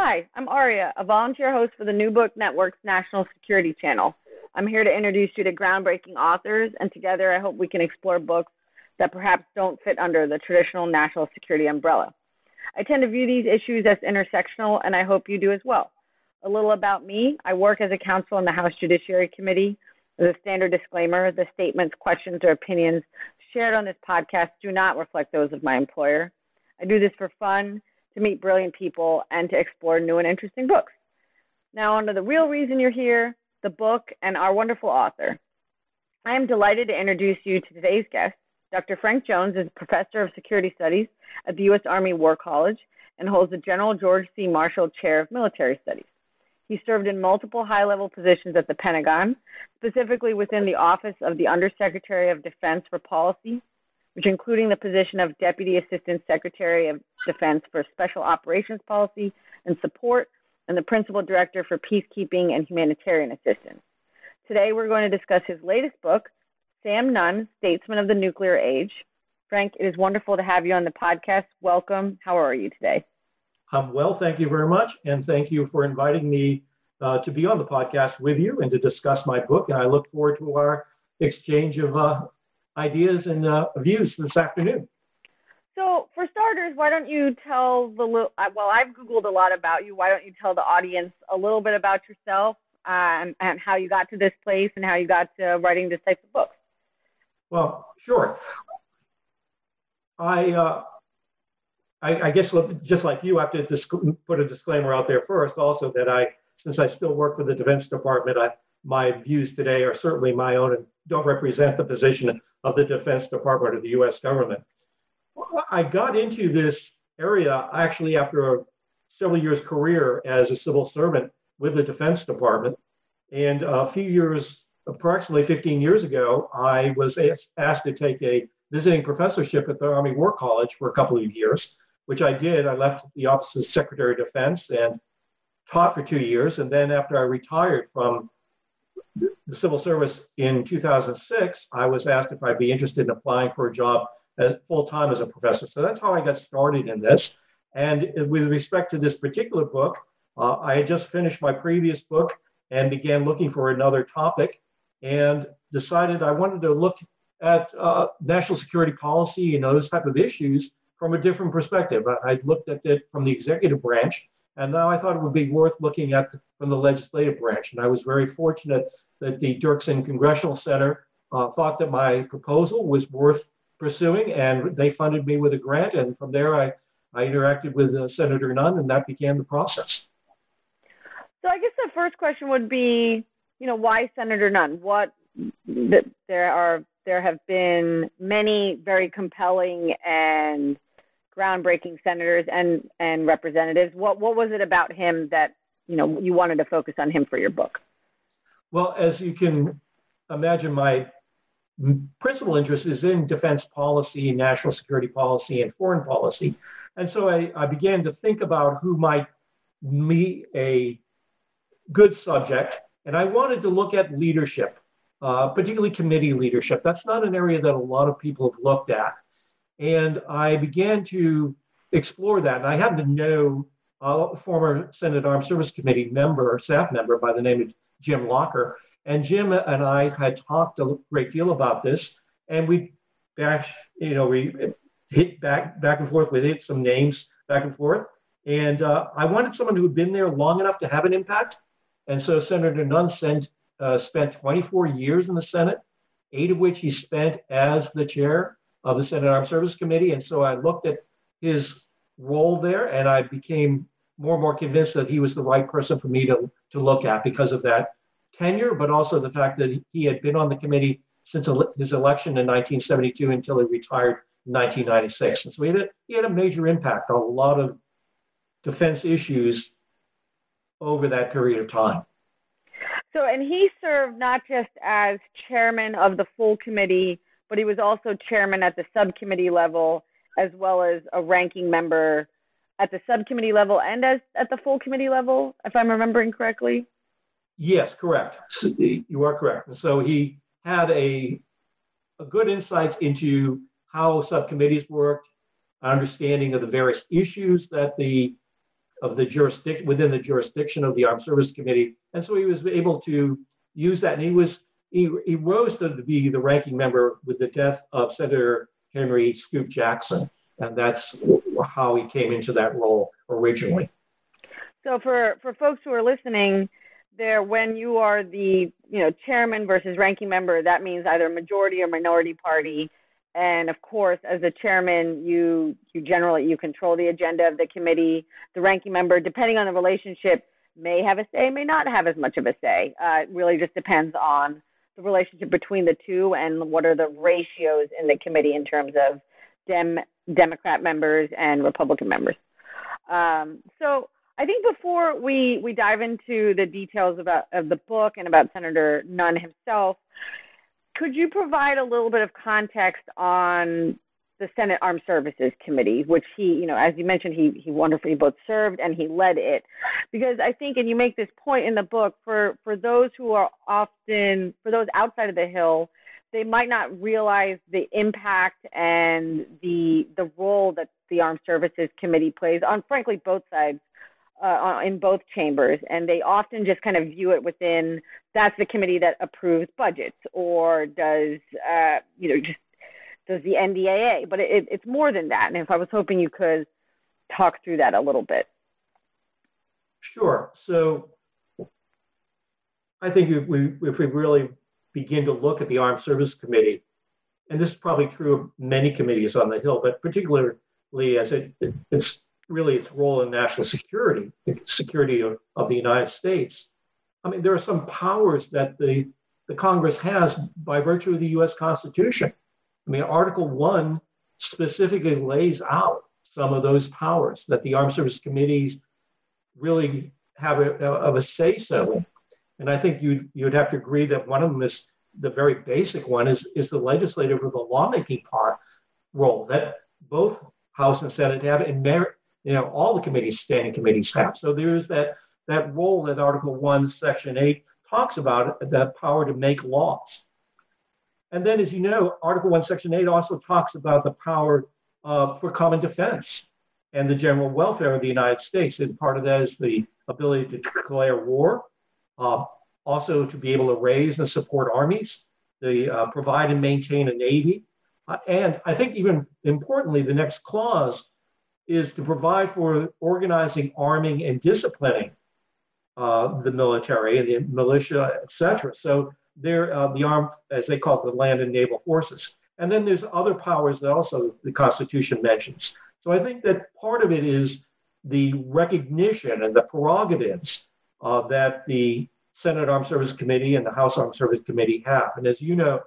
Hi, I'm Aria, a volunteer host for the New Book Network's National Security Channel. I'm here to introduce you to groundbreaking authors, and together I hope we can explore books that perhaps don't fit under the traditional national security umbrella. I tend to view these issues as intersectional, and I hope you do as well. A little about me. I work as a counsel in the House Judiciary Committee. As a standard disclaimer, the statements, questions, or opinions shared on this podcast do not reflect those of my employer. I do this for fun to meet brilliant people, and to explore new and interesting books. Now, on to the real reason you're here, the book, and our wonderful author. I am delighted to introduce you to today's guest. Dr. Frank Jones is a professor of security studies at the U.S. Army War College and holds the General George C. Marshall Chair of Military Studies. He served in multiple high-level positions at the Pentagon, specifically within the Office of the Undersecretary of Defense for Policy, which including the position of Deputy Assistant Secretary of Defense for Special Operations Policy and Support and the Principal Director for Peacekeeping and Humanitarian Assistance. Today we're going to discuss his latest book, Sam Nunn, Statesman of the Nuclear Age. Frank, it is wonderful to have you on the podcast. Welcome. How are you today? I'm well, thank you very much, and thank you for inviting me uh, to be on the podcast with you and to discuss my book. And I look forward to our exchange of uh, ideas and uh, views this afternoon. So, for starters, why don't you tell the well? I've googled a lot about you. Why don't you tell the audience a little bit about yourself um, and how you got to this place and how you got to writing this type of book? Well, sure. I, uh, I, I guess just like you, I have to disc- put a disclaimer out there first. Also, that I, since I still work for the Defense Department, I, my views today are certainly my own and don't represent the position of the Defense Department of the U.S. government. I got into this area actually after a several years career as a civil servant with the Defense Department. And a few years, approximately 15 years ago, I was asked to take a visiting professorship at the Army War College for a couple of years, which I did. I left the Office of Secretary of Defense and taught for two years. And then after I retired from the civil service in 2006, I was asked if I'd be interested in applying for a job as full-time as a professor. So that's how I got started in this. And with respect to this particular book, uh, I had just finished my previous book and began looking for another topic and decided I wanted to look at uh, national security policy and those type of issues from a different perspective. I, I looked at it from the executive branch, and now I thought it would be worth looking at from the legislative branch. And I was very fortunate that the Dirksen Congressional Center uh, thought that my proposal was worth pursuing, and they funded me with a grant. And from there, I, I interacted with uh, Senator Nunn, and that began the process. So I guess the first question would be, you know, why Senator Nunn? What there are there have been many very compelling and groundbreaking senators and and representatives. What what was it about him that you know you wanted to focus on him for your book? Well, as you can imagine, my principal interest is in defense policy, national security policy, and foreign policy. And so I, I began to think about who might be a good subject. And I wanted to look at leadership, uh, particularly committee leadership. That's not an area that a lot of people have looked at. And I began to explore that. And I happen to know a former Senate Armed Service Committee member, staff member by the name of Jim Locher. And Jim and I had talked a great deal about this, and we you know, we hit back back and forth. with hit some names back and forth, and uh, I wanted someone who had been there long enough to have an impact. And so Senator Nunn sent, uh, spent 24 years in the Senate, eight of which he spent as the chair of the Senate Armed Services Committee. And so I looked at his role there, and I became more and more convinced that he was the right person for me to, to look at because of that tenure, but also the fact that he had been on the committee since his election in 1972 until he retired in 1996. And so he had a, he had a major impact on a lot of defense issues over that period of time. So, and he served not just as chairman of the full committee, but he was also chairman at the subcommittee level, as well as a ranking member at the subcommittee level and as at the full committee level, if I'm remembering correctly. Yes, correct. You are correct. So he had a a good insight into how subcommittees worked, understanding of the various issues that the of the jurisdiction within the jurisdiction of the Armed Services Committee, and so he was able to use that. And he was he, he rose to be the ranking member with the death of Senator Henry Scoop Jackson, and that's how he came into that role originally. So for for folks who are listening, there when you are the you know chairman versus ranking member, that means either majority or minority party. And of course, as the chairman, you you generally you control the agenda of the committee. The ranking member, depending on the relationship, may have a say, may not have as much of a say. Uh, it really just depends on the relationship between the two and what are the ratios in the committee in terms of Dem Democrat members and Republican members. Um, so I think before we, we dive into the details about of the book and about Senator Nunn himself, could you provide a little bit of context on the Senate Armed Services Committee, which he, you know, as you mentioned, he, he wonderfully both served and he led it. Because I think, and you make this point in the book, for, for those who are often, for those outside of the Hill, they might not realize the impact and the, the role that the Armed Services Committee plays on, frankly, both sides uh, in both chambers, and they often just kind of view it within that's the committee that approves budgets or does uh, you know just does the NDAA. But it, it's more than that. And if I was hoping you could talk through that a little bit. Sure. So I think if we if we really begin to look at the Armed Service Committee, and this is probably true of many committees on the Hill, but particularly as it, it it's really its role in national security, the security of, of the United States. I mean, there are some powers that the, the Congress has by virtue of the U.S. Constitution. I mean, Article 1 specifically lays out some of those powers that the Armed Services Committees really have a, of a say-so in. And I think you'd, you'd have to agree that one of them is the very basic one is, is the legislative or the lawmaking part role that both House and Senate have merit, you know, all the committees, standing committees have. So there's that, that role that Article 1, Section 8 talks about, the power to make laws. And then, as you know, Article 1, Section 8 also talks about the power uh, for common defense and the general welfare of the United States. And part of that is the ability to declare war, uh, also to be able to raise and support armies, to uh, provide and maintain a navy. Uh, and I think even importantly, the next clause is to provide for organizing, arming, and disciplining uh, the military and the militia, etc. So they're uh, the armed, as they call it, the land and naval forces. And then there's other powers that also the Constitution mentions. So I think that part of it is the recognition and the prerogatives uh, that the Senate Armed Services Committee and the House Armed Services Committee have. And as you know,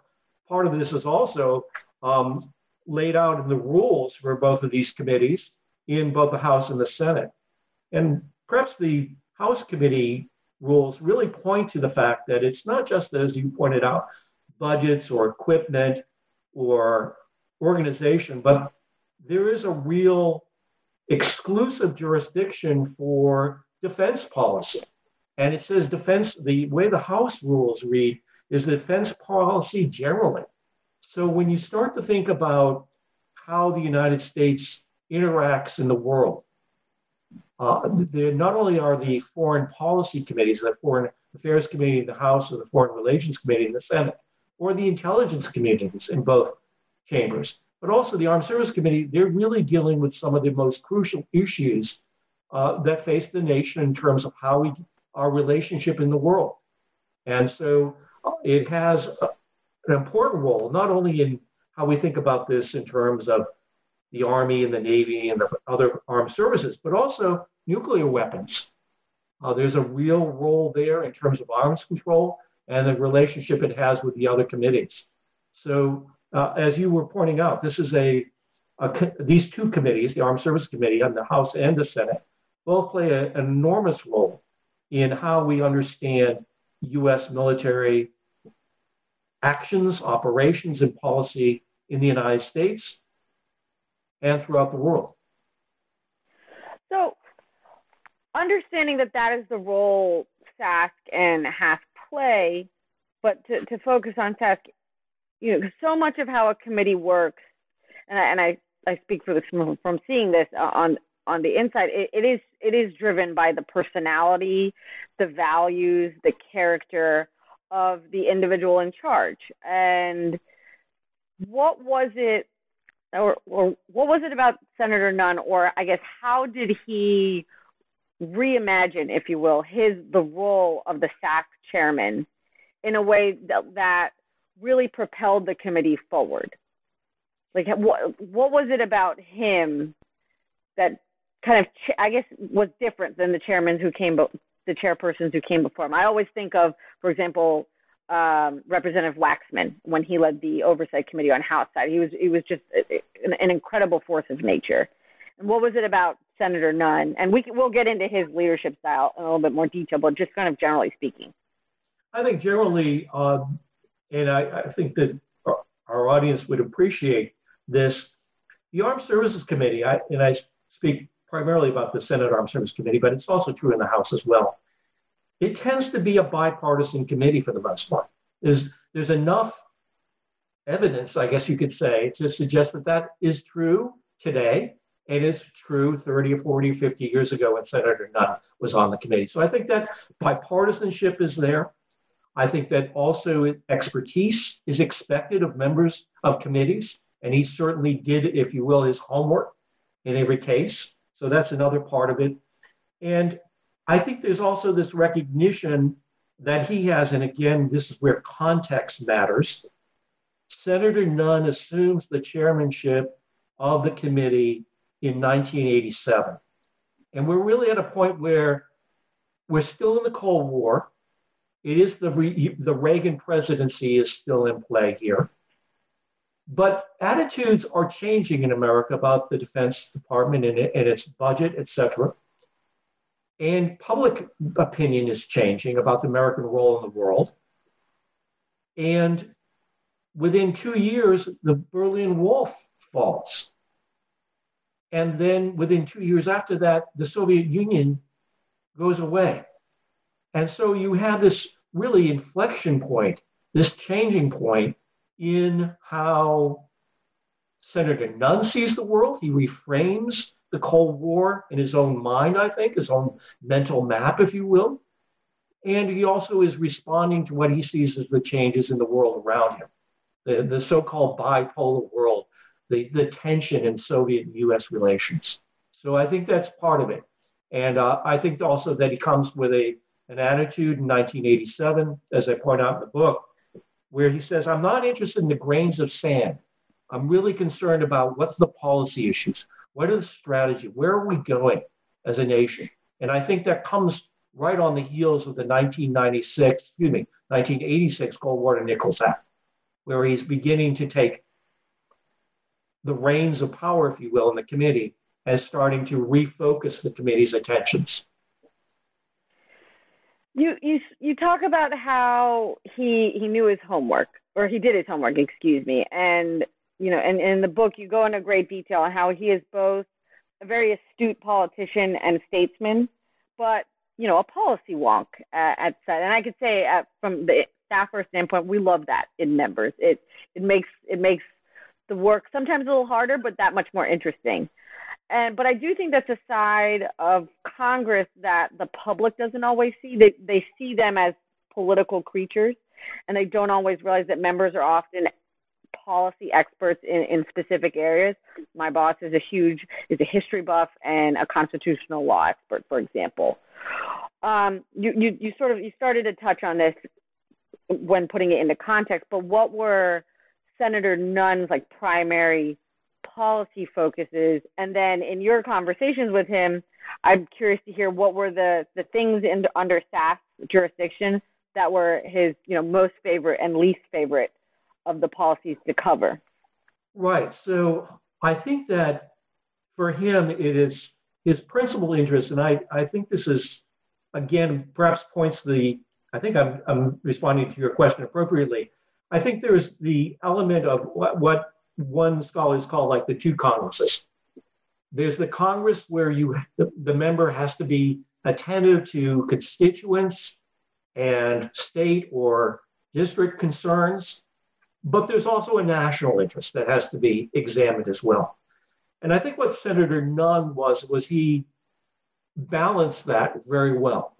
part of this is also um, laid out in the rules for both of these committees in both the House and the Senate. And perhaps the House committee rules really point to the fact that it's not just, as you pointed out, budgets or equipment or organization, but there is a real exclusive jurisdiction for defense policy. And it says defense, the way the House rules read is defense policy generally. So when you start to think about how the United States interacts in the world. Uh, not only are the foreign policy committees, the Foreign Affairs Committee in the House or the Foreign Relations Committee in the Senate, or the intelligence committees in both chambers, but also the Armed Services Committee, they're really dealing with some of the most crucial issues uh, that face the nation in terms of how we, our relationship in the world. And so uh, it has a, an important role, not only in how we think about this in terms of the Army and the Navy and the other armed services, but also nuclear weapons. Uh, there's a real role there in terms of arms control and the relationship it has with the other committees. So, uh, as you were pointing out, this is a, a, these two committees, the Armed Services Committee and the House and the Senate, both play a, an enormous role in how we understand U.S. military actions, operations, and policy in the United States and throughout the world. So, understanding that that is the role SASC and HASC play, but to, to focus on SASC, you know, so much of how a committee works, and I, and I, I speak for this from, from seeing this on on the inside, it, it is it is driven by the personality, the values, the character of the individual in charge. And what was it, or, or what was it about Senator Nunn, or I guess how did he reimagine, if you will, his the role of the SASC chairman in a way that, that really propelled the committee forward? Like, what what was it about him that kind of, I guess, was different than the chairmen who came, the chairpersons who came before him. I always think of, for example, um, Representative Waxman when he led the Oversight Committee on House side. He was he was just an incredible force of nature. And what was it about Senator Nunn? And we we'll get into his leadership style in a little bit more detail, but just kind of generally speaking. I think generally, um, and I, I think that our audience would appreciate this. The Armed Services Committee, I, and I speak primarily about the Senate Armed Services Committee, but it's also true in the House as well. It tends to be a bipartisan committee for the most part. There's, there's enough evidence, I guess you could say, to suggest that that is true today, and it's true 30 or 40 or 50 years ago when Senator Nunn was on the committee. So I think that bipartisanship is there. I think that also expertise is expected of members of committees, and he certainly did, if you will, his homework in every case. So that's another part of it. And I think there's also this recognition that he has, and again, this is where context matters. Senator Nunn assumes the chairmanship of the committee in 1987. And we're really at a point where we're still in the Cold War. It is the, the Reagan presidency is still in play here. But attitudes are changing in America about the Defense Department and, and its budget, et cetera. And public opinion is changing about the American role in the world. And within two years, the Berlin Wall falls. And then within two years after that, the Soviet Union goes away. And so you have this really inflection point, this changing point in how Senator Nunn sees the world. He reframes the Cold War in his own mind, I think, his own mental map, if you will. And he also is responding to what he sees as the changes in the world around him, the, the so-called bipolar world, the, the tension in Soviet and U.S. relations. So I think that's part of it. And uh, I think also that he comes with a, an attitude in 1987, as I point out in the book, where he says, I'm not interested in the grains of sand. I'm really concerned about what's the policy issues? What are the strategy? Where are we going as a nation? And I think that comes right on the heels of the 1996, excuse me, 1986 Goldwater-Nichols Act, where he's beginning to take the reins of power, if you will, in the committee as starting to refocus the committee's attentions. You you you talk about how he he knew his homework or he did his homework, excuse me, and you know, and, and in the book you go into great detail on how he is both a very astute politician and statesman, but you know, a policy wonk at side. And I could say uh, from the staffer standpoint, we love that in members. It it makes it makes the work sometimes a little harder, but that much more interesting. And but I do think that's a side of Congress that the public doesn't always see. They they see them as political creatures, and they don't always realize that members are often policy experts in, in specific areas. My boss is a huge is a history buff and a constitutional law expert, for example. Um, you, you you sort of you started to touch on this when putting it into context, but what were Senator Nunn's like primary policy focuses? And then in your conversations with him, I'm curious to hear what were the, the things in, under SASC jurisdiction that were his you know most favorite and least favorite of the policies to cover. Right. So I think that for him it is his principal interest, and I, I think this is, again, perhaps points the, I think I'm, I'm responding to your question appropriately. I think there's the element of what, what one scholars call like the two Congresses. There's the Congress where you the, the member has to be attentive to constituents and state or district concerns, but there's also a national interest that has to be examined as well. And I think what Senator Nunn was was he balanced that very well.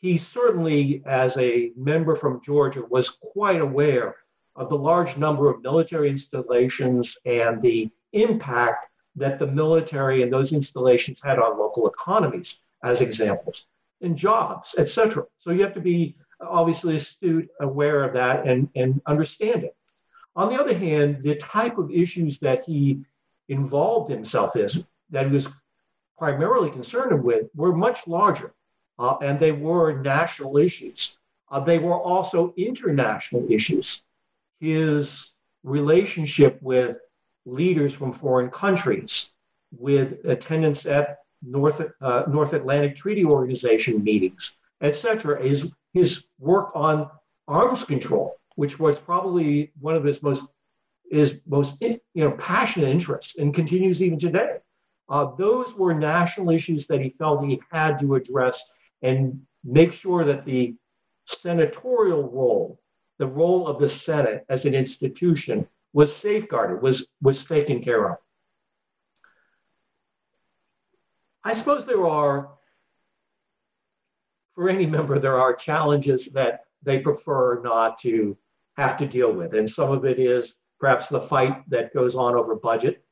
He certainly, as a member from Georgia, was quite aware of the large number of military installations and the impact that the military and those installations had on local economies, as examples, and jobs, etc. So you have to be obviously astute, aware of that, and, and understand it. On the other hand, the type of issues that he involved himself in, that he was primarily concerned with, were much larger, uh, and they were national issues. Uh, they were also international issues. His relationship with leaders from foreign countries, with attendance at North, uh, North Atlantic Treaty Organization meetings, etc. His, his work on arms control, which was probably one of his most his most you know passionate interests and continues even today. Uh, those were national issues that he felt he had to address and make sure that the senatorial role, the role of the Senate as an institution, was safeguarded, was, was taken care of. I suppose there are, for any member, there are challenges that they prefer not to have to deal with. And some of it is perhaps the fight that goes on over budget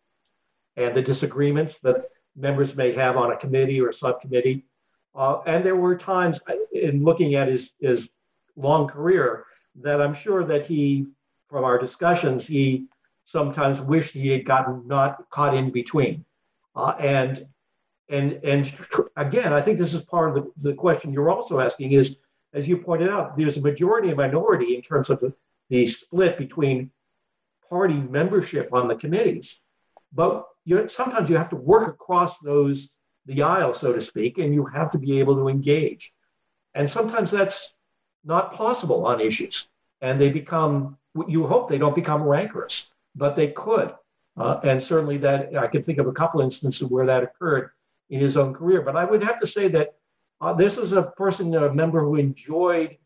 and the disagreements that members may have on a committee or a subcommittee. Uh, and there were times in looking at his, his long career that I'm sure that he from our discussions, he sometimes wished he had gotten not caught in between. Uh, and and and again, I think this is part of the, the question you're also asking is, as you pointed out, there's a majority and minority in terms of the, the split between party membership on the committees. But you, sometimes you have to work across those the aisle, so to speak, and you have to be able to engage. And sometimes that's not possible on issues, and they become you hope they don't become rancorous, but they could. Uh, and certainly that I can think of a couple instances where that occurred in his own career. But I would have to say that uh, this is a person, a member who enjoyed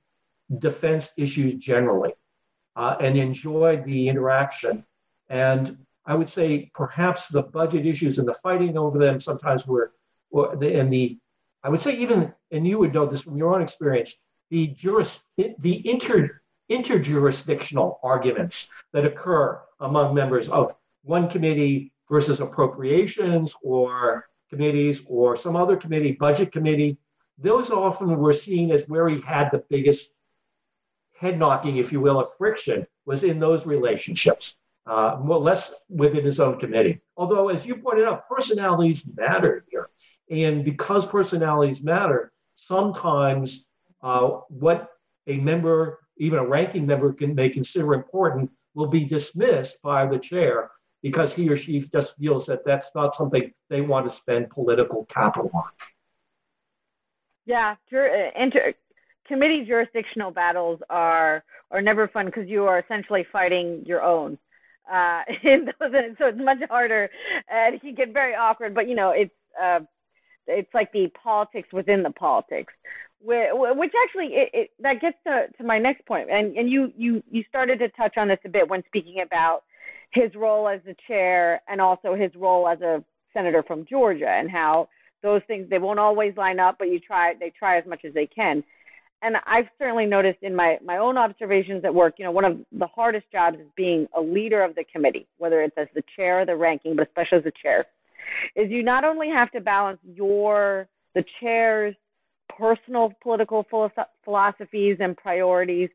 defense issues generally uh, and enjoyed the interaction. And I would say perhaps the budget issues and the fighting over them sometimes were, were the, and the, I would say even, and you would know this from your own experience, the juris, the inter interjurisdictional arguments that occur among members of one committee versus appropriations or committees or some other committee, budget committee, those often were seen as where he had the biggest head knocking, if you will, of friction was in those relationships, uh, more less within his own committee. Although, as you pointed out, personalities matter here. And because personalities matter, sometimes uh, what a member even a ranking member can, may consider important will be dismissed by the chair because he or she just feels that that's not something they want to spend political capital on. Yeah, jur- uh, inter- committee jurisdictional battles are are never fun because you are essentially fighting your own. Uh, those, so it's much harder, and it can get very awkward. But you know, it's uh, it's like the politics within the politics which actually it, it, that gets to, to my next point. And, and you, you, you started to touch on this a bit when speaking about his role as the chair and also his role as a senator from Georgia and how those things they won't always line up but you try they try as much as they can. And I've certainly noticed in my, my own observations at work, you know, one of the hardest jobs is being a leader of the committee, whether it's as the chair or the ranking, but especially as the chair, is you not only have to balance your the chair's personal political philosophies and priorities,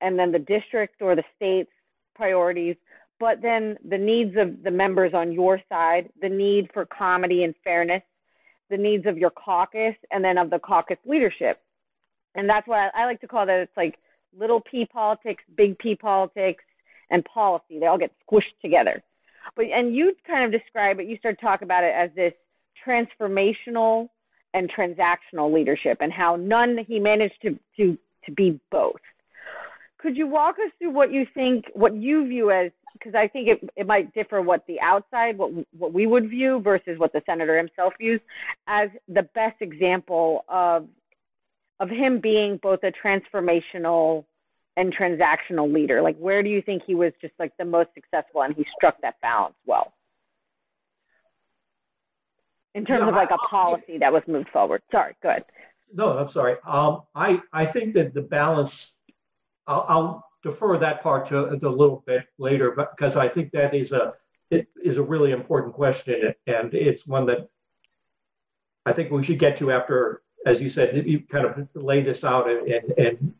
and then the district or the state's priorities, but then the needs of the members on your side, the need for comedy and fairness, the needs of your caucus, and then of the caucus leadership. And that's why I like to call that it's like little p politics, big P politics, and policy. They all get squished together. But and you kind of describe it, you start to talk about it as this transformational and transactional leadership and how Nunn he managed to, to, to be both. Could you walk us through what you think, what you view as, because I think it, it might differ what the outside, what, what we would view versus what the senator himself views as the best example of, of him being both a transformational and transactional leader? Like, where do you think he was just like the most successful and he struck that balance well? In terms Yeah, of like a I- I- policy that was moved forward. Sorry, go ahead. No, I'm sorry. Um, I I think that the balance. I'll, I'll defer that part to, to a little bit later, but because I think that is a it is a really important question, and it's one that I think we should get to after, as you said, you kind of lay this out and and, and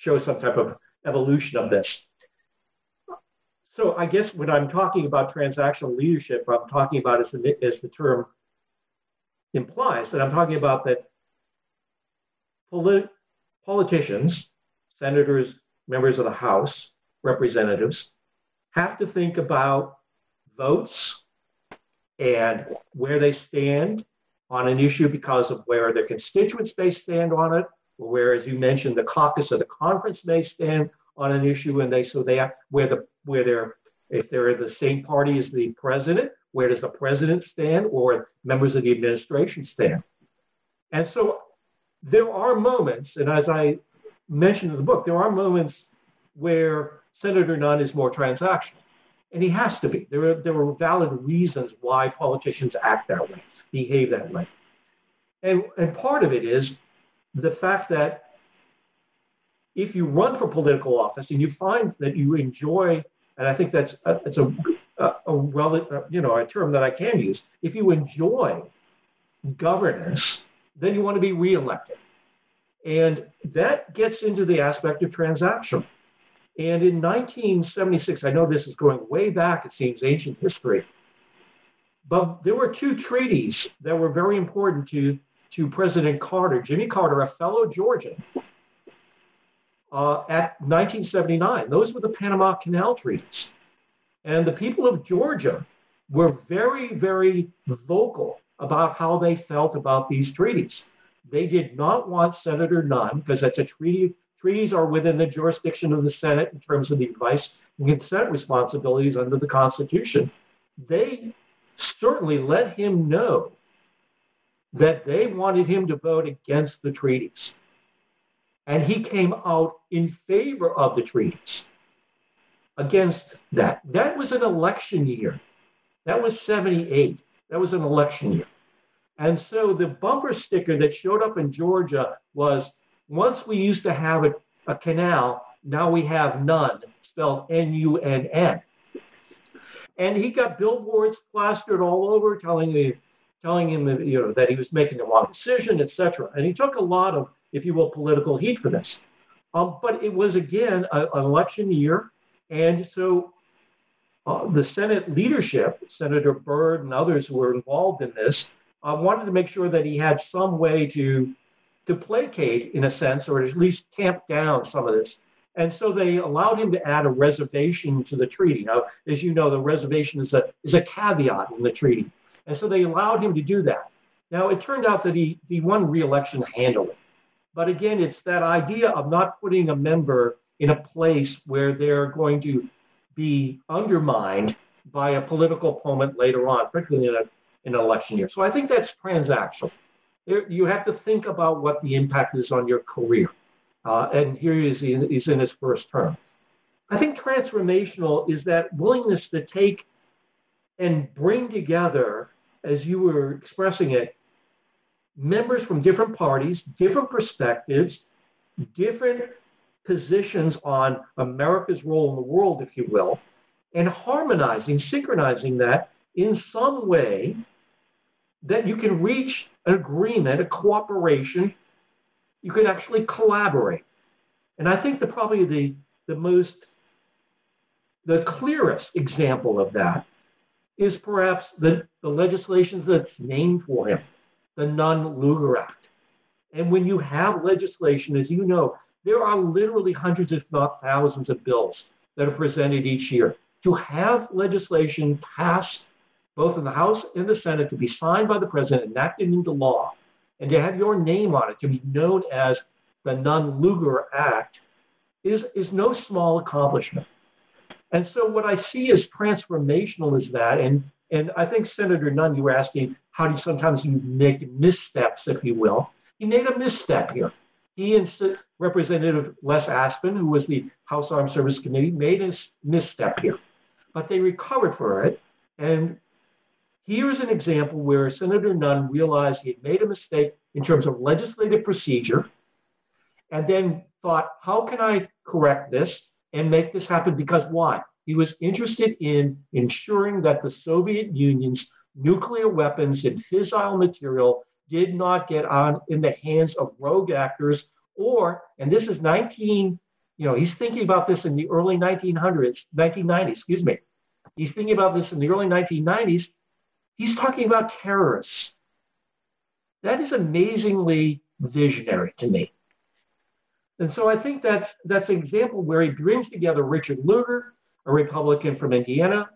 show some type of evolution of this. So I guess when I'm talking about transactional leadership, I'm talking about as the, as the term implies that I'm talking about that polit- politicians, senators, members of the House, representatives, have to think about votes and where they stand on an issue because of where their constituents may stand on it, where, as you mentioned, the caucus of the conference may stand on an issue, and they so they where the where they're if they're the same party as the president, where does the president stand, or members of the administration stand? And so there are moments, and as I mentioned in the book, there are moments where Senator Nunn is more transactional. And he has to be. There are, there are valid reasons why politicians act that way, behave that way. And, and part of it is the fact that if you run for political office and you find that you enjoy, and I think that's a, it's a, a, a rel- uh, you know a term that I can use. If you enjoy governance, then you want to be reelected. And that gets into the aspect of transaction. And in 1976, I know this is going way back, it seems ancient history, but there were two treaties that were very important to, to President Carter, Jimmy Carter, a fellow Georgian, uh, at 1979. Those were the Panama Canal treaties. And the people of Georgia were very, very vocal about how they felt about these treaties. They did not want Senator Nunn, because that's a treaty. Treaties are within the jurisdiction of the Senate in terms of the advice and consent responsibilities under the Constitution. They certainly let him know that they wanted him to vote against the treaties. And he came out in favor of the treaties against that. That was an election year. That was 78. That was an election year. And so the bumper sticker that showed up in Georgia was once we used to have a, a canal, now we have none, spelled N-U-N-N. And he got billboards plastered all over telling me, telling him you know, that he was making the wrong decision, etc. And he took a lot of, if you will, political heat for this. Um, but it was, again, a, an election year. And so uh, the Senate leadership, Senator Byrd and others who were involved in this, uh, wanted to make sure that he had some way to to placate, in a sense, or at least tamp down some of this. And so they allowed him to add a reservation to the treaty. Now, as you know, the reservation is a is a caveat in the treaty, and so they allowed him to do that. Now, it turned out that he he won re-election handily, but again, it's that idea of not putting a member in a place where they're going to be undermined by a political opponent later on, particularly in a in an election year. So I think that's transactional. There, you have to think about what the impact is on your career. Uh, and here he is, he's in his first term. I think transformational is that willingness to take and bring together, as you were expressing it, members from different parties, different perspectives, different positions on America's role in the world, if you will, and harmonizing, synchronizing that in some way that you can reach an agreement, a cooperation, you can actually collaborate. And I think the probably the, the most, the clearest example of that is perhaps the, the legislation that's named for him, the Nunn-Lugar Act. And when you have legislation, as you know, there are literally hundreds, if not thousands, of bills that are presented each year. To have legislation passed both in the House and the Senate, to be signed by the president, and enacted into law, and to have your name on it, to be known as the Nunn-Lugar Act, is, is no small accomplishment. And so what I see as transformational is that, and, and I think Senator Nunn, you were asking how do you sometimes you make missteps, if you will. He made a misstep here. He and Representative Les Aspin, who was the House Armed Services Committee, made a misstep here. But they recovered for it. And here's an example where Senator Nunn realized he had made a mistake in terms of legislative procedure and then thought, how can I correct this and make this happen? Because why? He was interested in ensuring that the Soviet Union's nuclear weapons and fissile material did not get on in the hands of rogue actors or, and this is 19, you know, he's thinking about this in the early 1900s, 1990s, excuse me. He's thinking about this in the early 1990s. He's talking about terrorists. That is amazingly visionary to me. And so I think that's that's an example where he brings together Richard Lugar, a Republican from Indiana.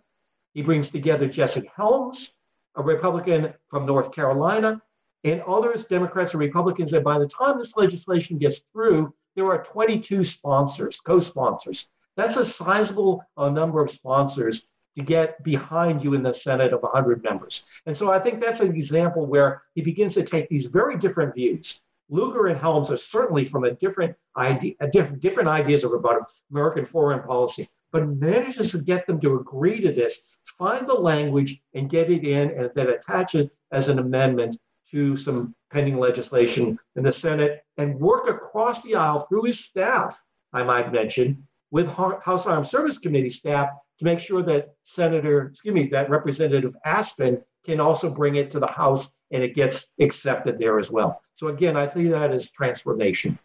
He brings together Jesse Helms, a Republican from North Carolina, and others, Democrats and Republicans. And by the time this legislation gets through, there are 22 sponsors, co-sponsors. That's a sizable uh, number of sponsors to get behind you in the Senate of 100 members. And so I think that's an example where he begins to take these very different views. Lugar and Helms are certainly from a different idea, different, different ideas about American foreign policy, but manages to get them to agree to this, find the language and get it in and then attach it as an amendment to some pending legislation in the Senate and work across the aisle through his staff, I might mention, with House Armed Service Committee staff to make sure that Senator, excuse me, that Representative Aspin can also bring it to the House and it gets accepted there as well. So again, I see that as transformation.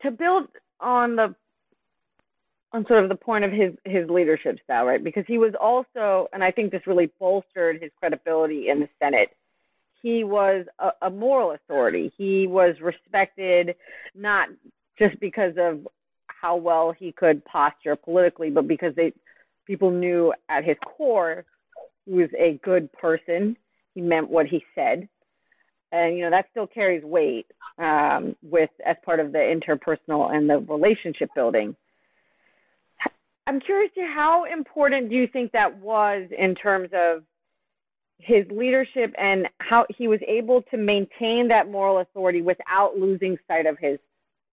To build on the on sort of the point of his his leadership style, right? Because he was also, and I think this really bolstered his credibility in the Senate. He was a, a moral authority. He was respected not just because of how well he could posture politically, but because they people knew at his core he was a good person. He meant what he said, and you know that still carries weight um, with as part of the interpersonal and the relationship building. I'm curious to how important do you think that was in terms of his leadership and how he was able to maintain that moral authority without losing sight of his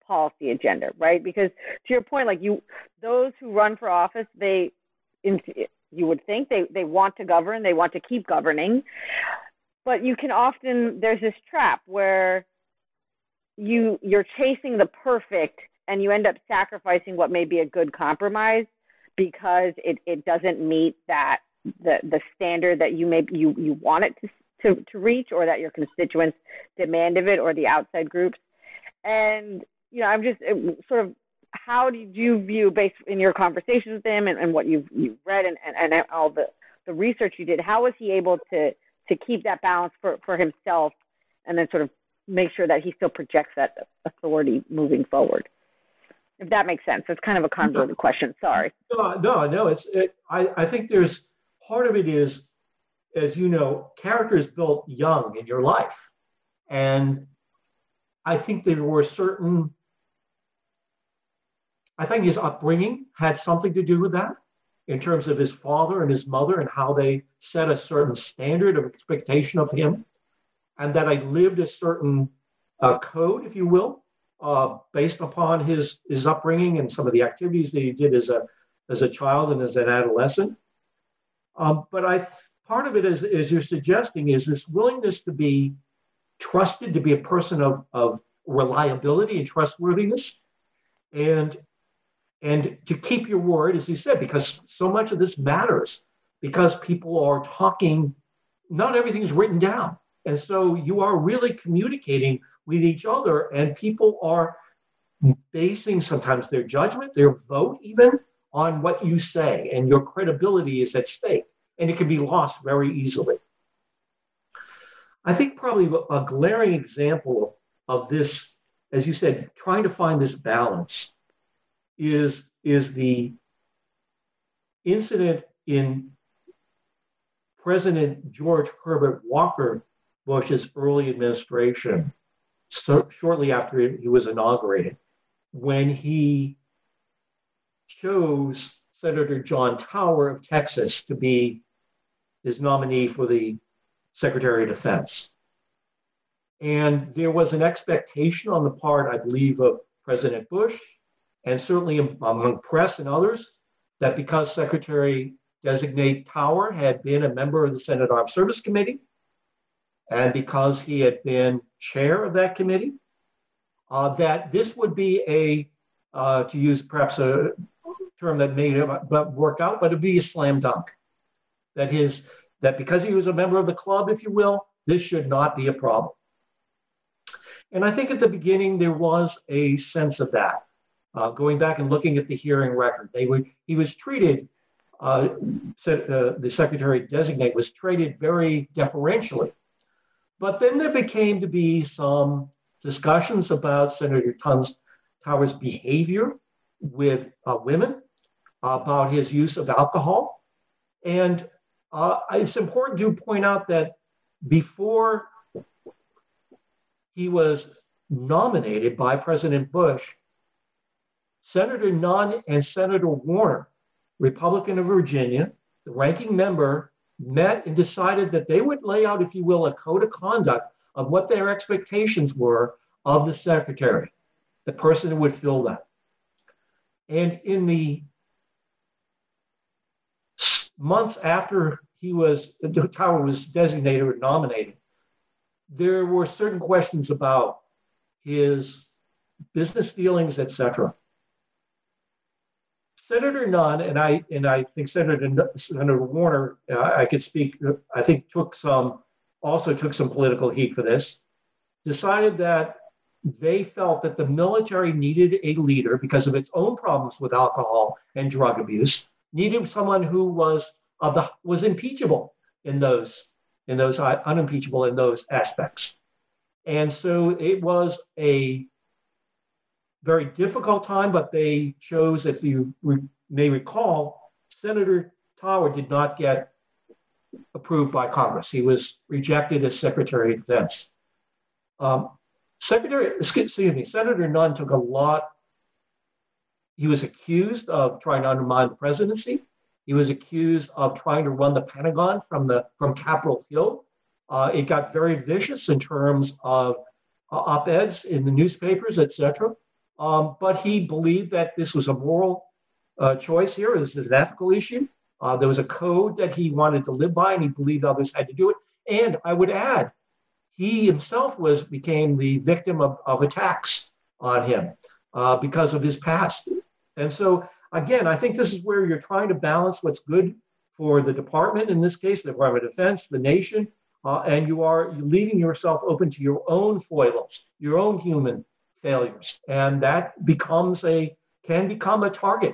policy agenda, right? Because to your point, like you, those who run for office, they, you would think they, they want to govern, they want to keep governing, but you can often there's this trap where you you're chasing the perfect and you end up sacrificing what may be a good compromise because it, it doesn't meet that the the standard that you may you you want it to to, to reach or that your constituents demand of it or the outside groups and you know i'm just uh, sort of how did you view based in your conversations with him and, and what you've you've read and, and, and all the the research you did how was he able to to keep that balance for, for himself and then sort of make sure that he still projects that authority moving forward. If that makes sense. It's kind of a convoluted question. Sorry. No, no, no. It's. It, I, I think there's part of it is, as you know, character is built young in your life, and I think there were certain. I think his upbringing had something to do with that in terms of his father and his mother and how they set a certain standard of expectation of him, and that I lived a certain uh, code, if you will, uh, based upon his his upbringing and some of the activities that he did as a as a child and as an adolescent. Um, but I part of it, as, you're suggesting, is this willingness to be trusted, to be a person of, of reliability and trustworthiness, and and to keep your word, as you said, because so much of this matters, because people are talking, not everything's written down. And so you are really communicating with each other, and people are basing sometimes their judgment, their vote even, on what you say, and your credibility is at stake, and it can be lost very easily. I think probably a glaring example of this, as you said, trying to find this balance is, is the incident in President George Herbert Walker Bush's early administration, so shortly after he was inaugurated, when he chose Senator John Tower of Texas to be his nominee for the Secretary of Defense. And there was an expectation on the part, I believe, of President Bush, and certainly among press and others, that because Secretary designate Tower had been a member of the Senate Armed Service Committee, and because he had been chair of that committee, uh, that this would be a, uh, to use perhaps a term that may not work out, but it'd be a slam dunk. That his, that because he was a member of the club, if you will, this should not be a problem. And I think at the beginning there was a sense of that. Uh, going back and looking at the hearing record, they were, he was treated uh, uh, the secretary designate was treated very deferentially. But then there became to be some discussions about Senator Tons Tower's behavior with uh, women, about his use of alcohol. And uh, it's important to point out that before he was nominated by President Bush, Senator Nunn and Senator Warner Republican of Virginia, the ranking member, met and decided that they would lay out, if you will, a code of conduct of what their expectations were of the secretary, the person who would fill that. And in the months after he was, the Tower was designated or nominated, there were certain questions about his business dealings, etc. Senator Nunn and I and I think Senator Senator Warner, uh, I could speak. I think took some also took some political heat for this. Decided that they felt that the military needed a leader because of its own problems with alcohol and drug abuse. Needed someone who was of the was impeachable in those in those uh, unimpeachable in those aspects. And so it was a very difficult time, but they chose, if you re- may recall, Senator Tower did not get approved by Congress. He was rejected as Secretary of Defense. Um, Secretary, excuse me, Senator Nunn took a lot. He was accused of trying to undermine the presidency. He was accused of trying to run the Pentagon from the from Capitol Hill. Uh, it got very vicious in terms of uh, op-eds in the newspapers, etc. Um, but he believed that this was a moral uh, choice here. This is an ethical issue. Uh, there was a code that he wanted to live by, and he believed others had to do it. And I would add, he himself was became the victim of, of attacks on him uh, because of his past. And so, again, I think this is where you're trying to balance what's good for the department, in this case, the Department of Defense, the nation, uh, and you are leaving yourself open to your own foibles, your own human failures. And that becomes a, can become a target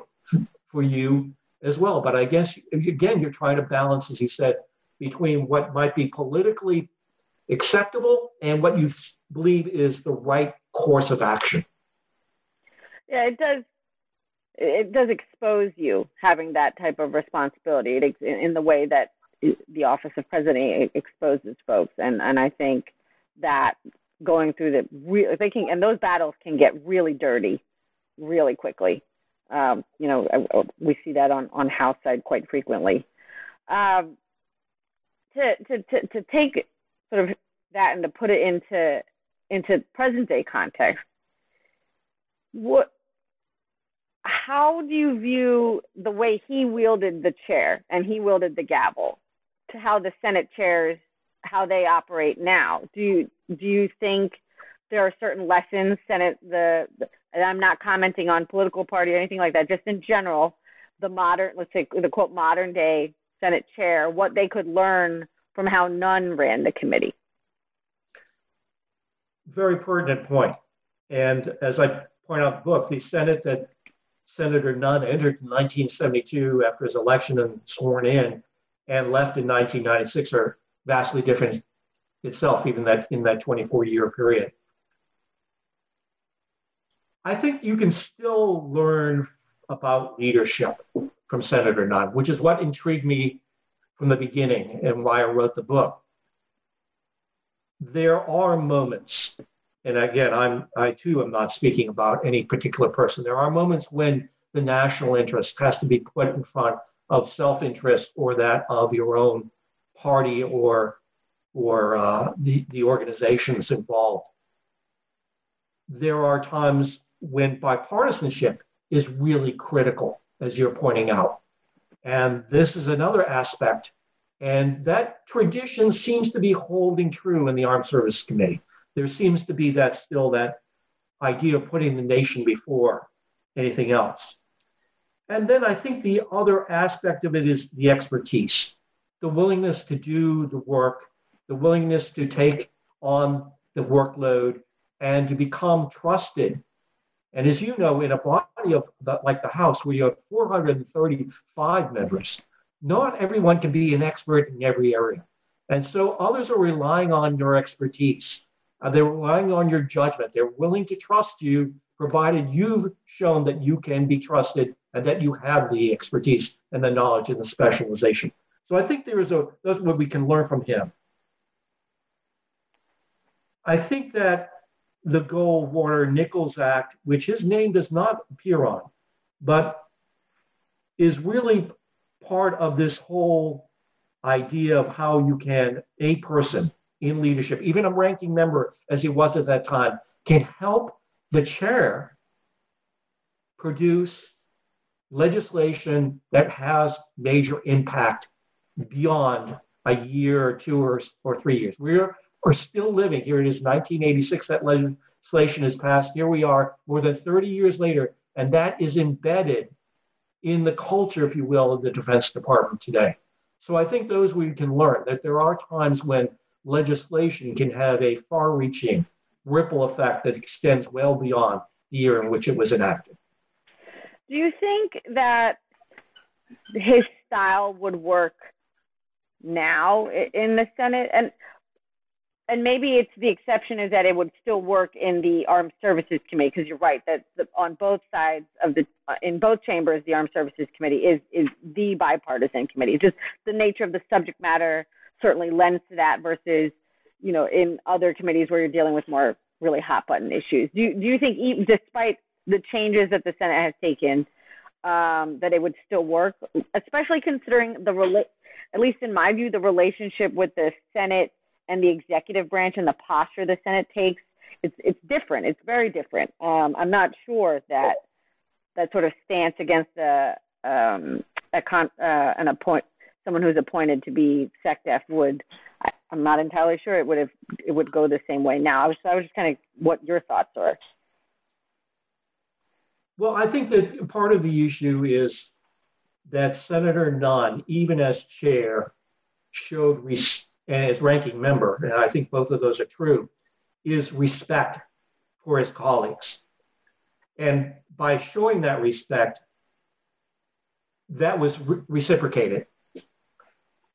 for you as well. But I guess, again, you're trying to balance, as you said, between what might be politically acceptable and what you believe is the right course of action. Yeah, it does. It does expose you having that type of responsibility it, in the way that the office of president exposes folks, and and I think that going through the can and those battles can get really dirty really quickly. Um, you know we see that on on house side quite frequently. Um, to, to to to take sort of that and to put it into into present day context what how do you view the way he wielded the chair and he wielded the gavel to how the senate chairs how they operate now? Do you do you think there are certain lessons Senate the, the and I'm not commenting on political party or anything like that, just in general, the modern let's say the quote modern day Senate chair, what they could learn from how Nunn ran the committee. Very pertinent point. And as I point out in the book, the Senate that Senator Nunn entered in 1972 after his election and sworn in and left in 1996 are vastly different itself, even that in that 24-year period. I think you can still learn about leadership from Senator Nunn, which is what intrigued me from the beginning and why I wrote the book. There are moments, and again, I'm, I too am not speaking about any particular person. There are moments when the national interest has to be put in front of self-interest or that of your own party or or uh, the, the organizations involved. There are times when bipartisanship is really critical, as you're pointing out. And this is another aspect. And that tradition seems to be holding true in the Armed Services Committee. There seems to be that still that idea of putting the nation before anything else. And then I think the other aspect of it is the expertise, the willingness to do the work, the willingness to take on the workload and to become trusted. And as you know, in a body of the, like the House, where you have 435 members, not everyone can be an expert in every area. And so others are relying on your expertise. Uh, they're relying on your judgment. They're willing to trust you, provided you've shown that you can be trusted and that you have the expertise and the knowledge and the specialization. So I think there is a that's what we can learn from him. I think that the Goldwater Nichols Act, which his name does not appear on, but is really part of this whole idea of how you can, a person in leadership, even a ranking member as he was at that time, can help the chair produce legislation that has major impact beyond a year or two or, or three years. We're are still living. Here it is 1986, that legislation is passed. Here we are more than 30 years later, and that is embedded in the culture, if you will, of the Defense Department today. So I think those we can learn that there are times when legislation can have a far-reaching ripple effect that extends well beyond the year in which it was enacted. Do you think that his style would work now in the Senate? And and maybe it's the exception is that it would still work in the Armed Services Committee because you're right that the, on both sides of the uh, in both chambers the Armed Services Committee is is the bipartisan committee. Just the nature of the subject matter certainly lends to that versus you know in other committees where you're dealing with more really hot button issues. Do you, do you think even, despite the changes that the Senate has taken um, that it would still work, especially considering the rela- at least in my view the relationship with the Senate and the executive branch and the posture the Senate takes, it's it's different. It's very different. Um, I'm not sure that that sort of stance against a, um, a con, uh, an appoint someone who's appointed to be SecDef would. I, am not entirely sure it would have it would go the same way now. I was I was just kind of what your thoughts are. Well, I think that part of the issue is that Senator Nunn, even as chair, showed res- and his ranking member, and I think both of those are true, is respect for his colleagues. And by showing that respect, that was re- reciprocated.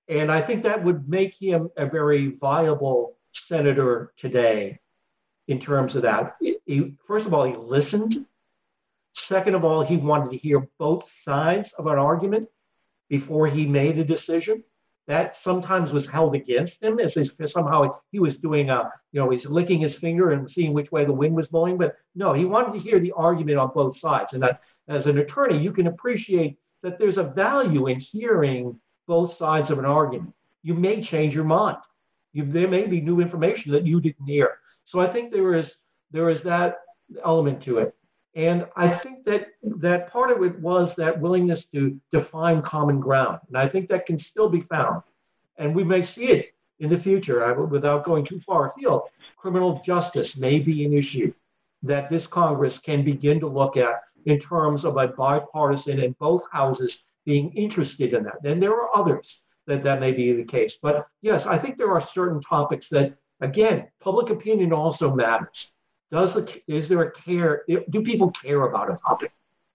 And I think that would make him a very viable senator today in terms of that. He, first of all, he listened. Second of all, he wanted to hear both sides of an argument before he made a decision that sometimes was held against him as if somehow he was doing a, you know, he's licking his finger and seeing which way the wind was blowing. But no, he wanted to hear the argument on both sides. And that as an attorney, you can appreciate that there's a value in hearing both sides of an argument. You may change your mind. You, there may be new information that you didn't hear. So I think there is there is that element to it. And I think that that part of it was that willingness to define common ground. And I think that can still be found. And we may see it in the future without going too far afield. Criminal justice may be an issue that this Congress can begin to look at in terms of a bipartisan and both houses being interested in that. And there are others that that may be the case. But yes, I think there are certain topics that, again, public opinion also matters does the is there a care? Do people care about a topic?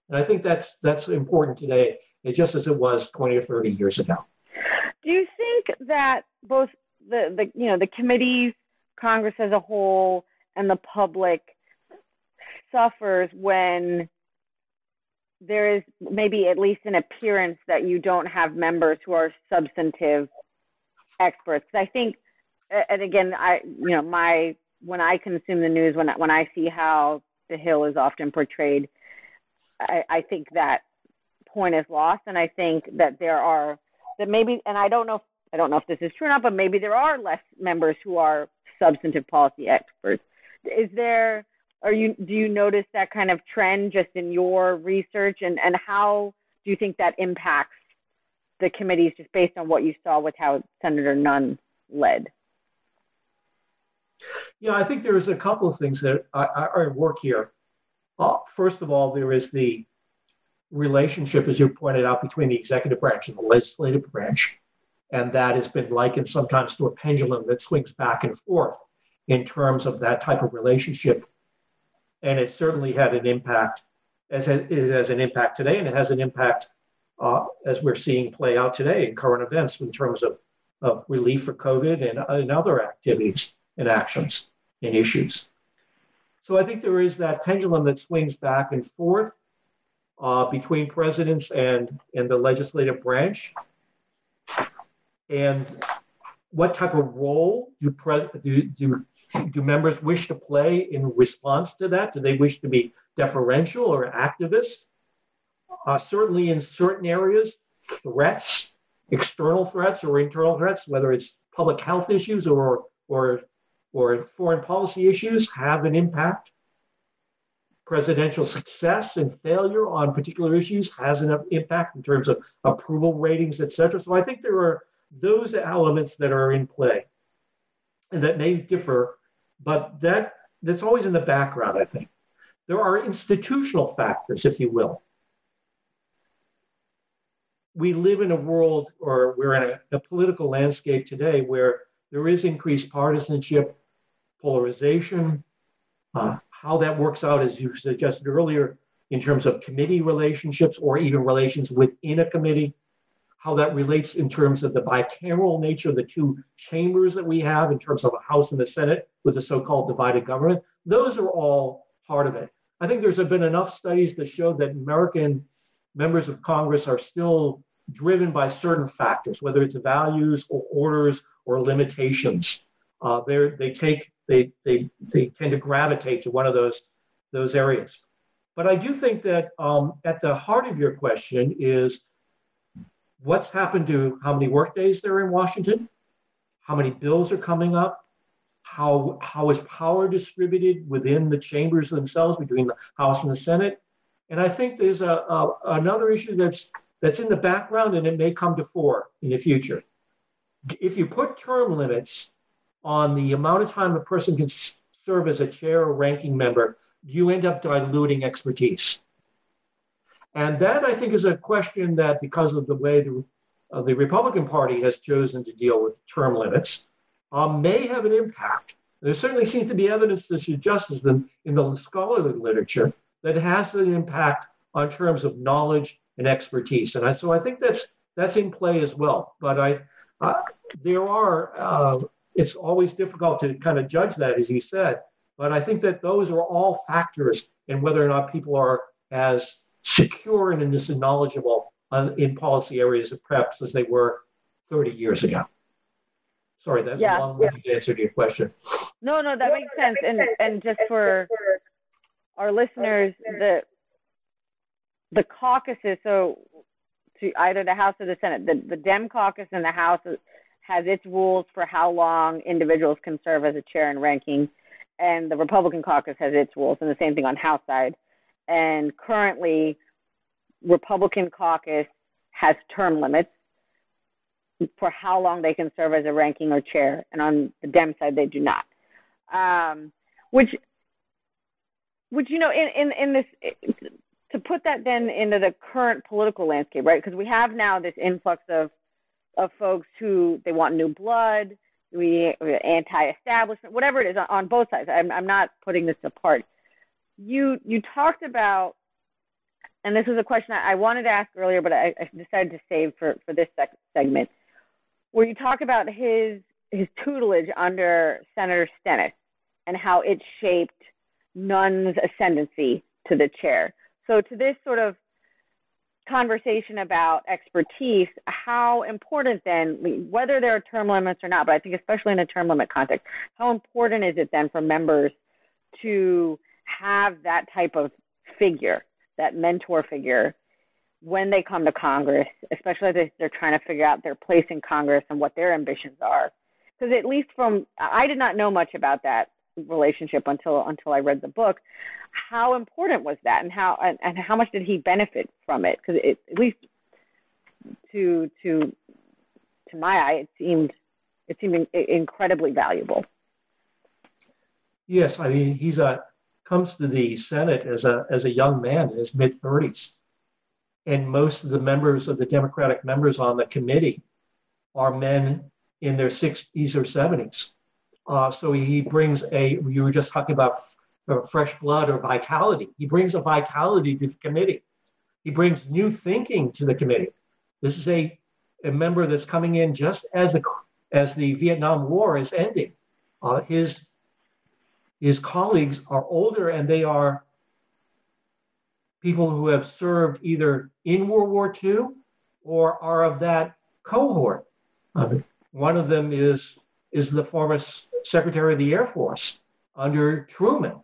And I think that's that's important today, eh, just as it was 20 or 30 years ago. Do you think that both the, the you know the committees, Congress as a whole, and the public suffers when there is maybe at least an appearance that you don't have members who are substantive experts. I think, and again, I you know my when I consume the news, when when I see how the Hill is often portrayed, I, I think that point is lost, and I think that there are that maybe, and I don't know, I don't know if this is true or not, but maybe there are less members who are substantive policy experts. Is there? Are you? Do you notice that kind of trend just in your research, and and how do you think that impacts the committees, just based on what you saw with how Senator Nunn led? Yeah, I think there's a couple of things that are at work here. Uh, first of all, there is the relationship, as you pointed out, between the executive branch and the legislative branch. And that has been likened sometimes to a pendulum that swings back and forth in terms of that type of relationship. And it certainly had an impact, as it has an impact today, and it has an impact uh, as we're seeing play out today in current events in terms of, of relief for COVID and, and other activities and actions and issues. So I think there is that pendulum that swings back and forth uh, between presidents and, and the legislative branch. And what type of role do, do, do, do members wish to play in response to that? Do they wish to be deferential or activist? Uh, certainly in certain areas, threats, external threats or internal threats, whether it's public health issues or, or or foreign policy issues have an impact. Presidential success and failure on particular issues has an impact in terms of approval ratings, et cetera. So I think there are those elements that are in play and that may differ, but that that's always in the background, I think. There are institutional factors, if you will. We live in a world, or we're in a, a political landscape today where there is increased partisanship polarization, uh, how that works out, as you suggested earlier, in terms of committee relationships or even relations within a committee, how that relates in terms of the bicameral nature of the two chambers that we have in terms of a House and the Senate with the so-called divided government. Those are all part of it. I think there's been enough studies to show that American members of Congress are still driven by certain factors, whether it's values or orders or limitations. Uh, they take they, they, they tend to gravitate to one of those, those areas. But I do think that um, at the heart of your question is what's happened to how many workdays there are in Washington, how many bills are coming up, how, how is power distributed within the chambers themselves between the House and the Senate. And I think there's a, a, another issue that's, that's in the background and it may come to fore in the future. If you put term limits on the amount of time a person can serve as a chair or ranking member, you end up diluting expertise. And that, I think, is a question that, because of the way the, uh, the Republican Party has chosen to deal with term limits, um, may have an impact. There certainly seems to be evidence to suggest in, in the scholarly literature that it has an impact on terms of knowledge and expertise. And I, so I think that's that's in play as well. But I, uh, there are uh, it's always difficult to kind of judge that, as you said. But I think that those are all factors in whether or not people are as secure and as knowledgeable uh, in policy areas of preps as they were 30 years ago. Sorry, that's yeah, a long-winded yeah. answer to your question. No, no, that makes sense. And and just for our listeners, the the caucuses, so to either the House or the Senate, the, the Dem caucus in the House has its rules for how long individuals can serve as a chair and ranking, and the Republican caucus has its rules, and the same thing on House side. And currently, Republican caucus has term limits for how long they can serve as a ranking or chair, and on the Dem side, they do not. Um, which, which you know, in in in this to put that then into the current political landscape, right? Because we have now this influx of of folks who they want new blood, we anti-establishment, whatever it is on both sides. I'm, I'm not putting this apart. You you talked about, and this was a question I, wanted to ask earlier, but I, I decided to save for for this sec- segment, where you talk about his his tutelage under Senator Stennis and how it shaped Nunn's ascendancy to the chair. So to this sort of conversation about expertise, how important then, whether there are term limits or not, but I think especially in a term limit context, how important is it then for members to have that type of figure, that mentor figure, when they come to Congress, especially as they're trying to figure out their place in Congress and what their ambitions are? Because at least from, I did not know much about that relationship until until I read the book. How important was that, and how and, and how much did he benefit from it? Because at least to to to my eye, it seemed it seemed incredibly valuable. Yes, I mean he's a comes to the Senate as a as a young man in his mid thirties, and most of the members of the Democratic members on the committee are men in their 60s or 70s. Uh, so he brings a, you were just talking about fresh blood or vitality. He brings a vitality to the committee. He brings new thinking to the committee. This is a, a member that's coming in just as the, as the Vietnam War is ending. Uh, his, his colleagues are older and they are people who have served either in World War II or are of that cohort. Uh, one of them is is the former Secretary of the Air Force under Truman,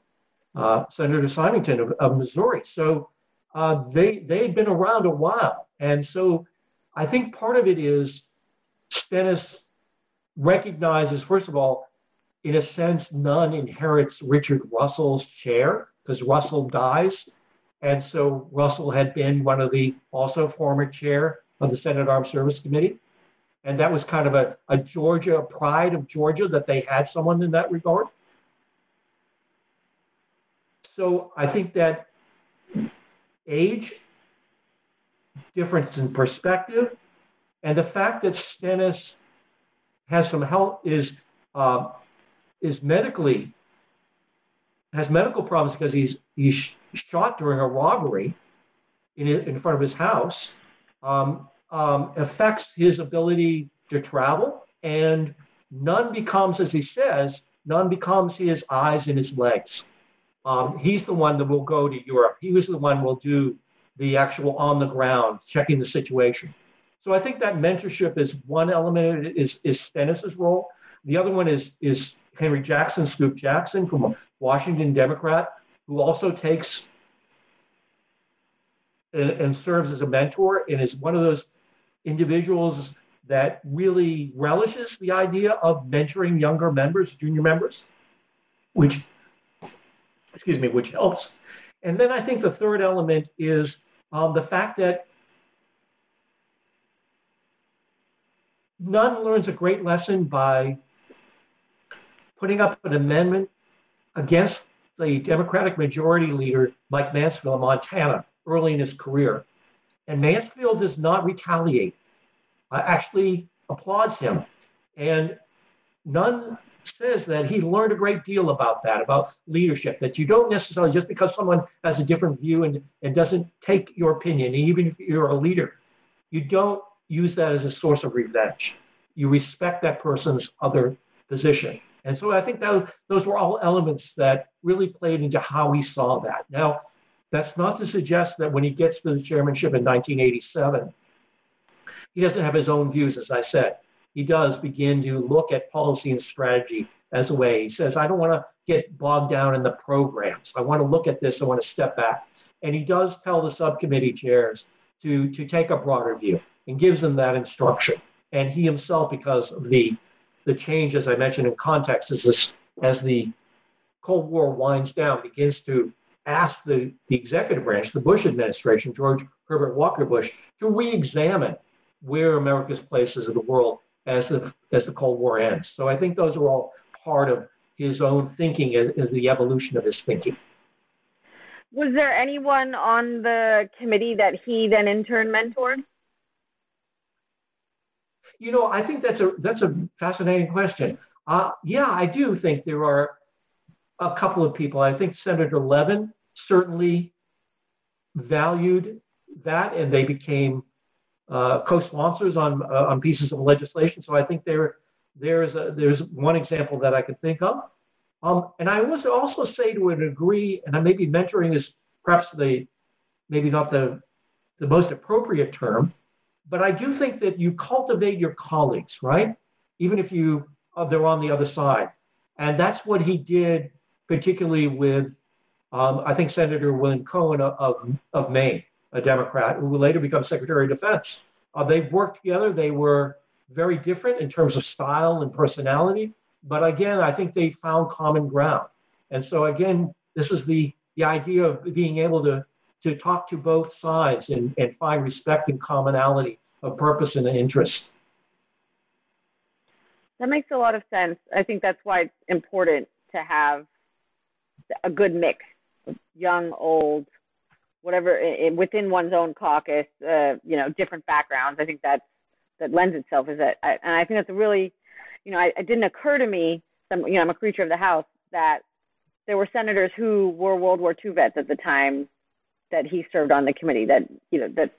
uh, Senator Symington of, of Missouri. So uh, they they've been around a while, and so I think part of it is Stennis recognizes, first of all, in a sense, Nunn inherits Richard Russell's chair because Russell dies, and so Russell had been one of the also former chair of the Senate Armed Service Committee and that was kind of a, a Georgia pride of Georgia that they had someone in that regard. So I think that age, difference in perspective, and the fact that Stennis has some health is uh, is medically has medical problems because he's he's shot during a robbery in in front of his house. Um, um, affects his ability to travel, and Nunn becomes, as he says, Nunn becomes his eyes and his legs. Um, he's the one that will go to Europe. He was the one will do the actual on the ground, checking the situation. So I think that mentorship is one element is, is Stennis's role. The other one is, is Henry Jackson, Scoop Jackson from a Washington Democrat, who also takes and, and serves as a mentor and is one of those individuals that really relishes the idea of mentoring younger members, junior members, which, excuse me, which helps. And then I think the third element is um, the fact that Nunn learns a great lesson by putting up an amendment against the Democratic Majority Leader Mike Mansfield of Montana early in his career. And Mansfield does not retaliate, uh, actually applauds him. And Nunn says that he learned a great deal about that, about leadership, that you don't necessarily, just because someone has a different view and, and doesn't take your opinion, even if you're a leader, you don't use that as a source of revenge. You respect that person's other position. And so I think those, those were all elements that really played into how he saw that. Now, that's not to suggest that when he gets to the chairmanship in 1987, he doesn't have his own views, as I said. He does begin to look at policy and strategy as a way. He says, I don't want to get bogged down in the programs. I want to look at this. I want to step back. And he does tell the subcommittee chairs to, to take a broader view and gives them that instruction. And he himself, because of the, the change, as I mentioned in context, as, this, as the Cold War winds down, begins to asked the, the executive branch, the Bush administration, George Herbert Walker Bush, to re-examine where America's place is in the world as the, as the Cold War ends. So I think those are all part of his own thinking as, as the evolution of his thinking. Was there anyone on the committee that he then in turn mentored? You know, I think that's a that's a fascinating question. Uh, yeah, I do think there are a couple of people. I think Senator Levin certainly valued that, and they became uh, co-sponsors on uh, on pieces of legislation. So I think there there's a, there's one example that I can think of. Um, and I would also say to a degree, and I may be mentoring is perhaps the maybe not the the most appropriate term. But I do think that you cultivate your colleagues, right? Even if you uh, they're on the other side, and that's what he did, particularly with um, I think Senator William Cohen of, of, Maine, a Democrat, who later become Secretary of Defense. Uh, they've worked together. They were very different in terms of style and personality, but again, I think they found common ground. And so again, this is the, the idea of being able to, to talk to both sides and, and find respect and commonality of purpose and interest. That makes a lot of sense. I think that's why it's important to have a good mix, young, old, whatever, within one's own caucus, uh, you know, different backgrounds. I think that that lends itself is that, and I think that's a really, you know, I, it didn't occur to me, some, you know, I'm a creature of the House, that there were senators who were World War II vets at the time that he served on the committee. That you know that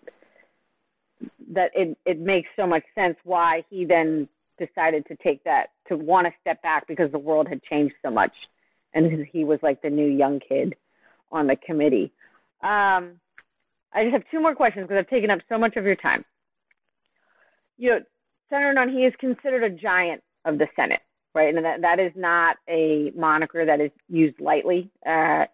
that it it makes so much sense why he then decided to take that to want to step back because the world had changed so much, and he was like the new young kid on the committee. Um, I just have two more questions because I've taken up so much of your time. You know, Senator Nunn, he is considered a giant of the Senate right? And that, that is not a moniker that is used lightly. Uh,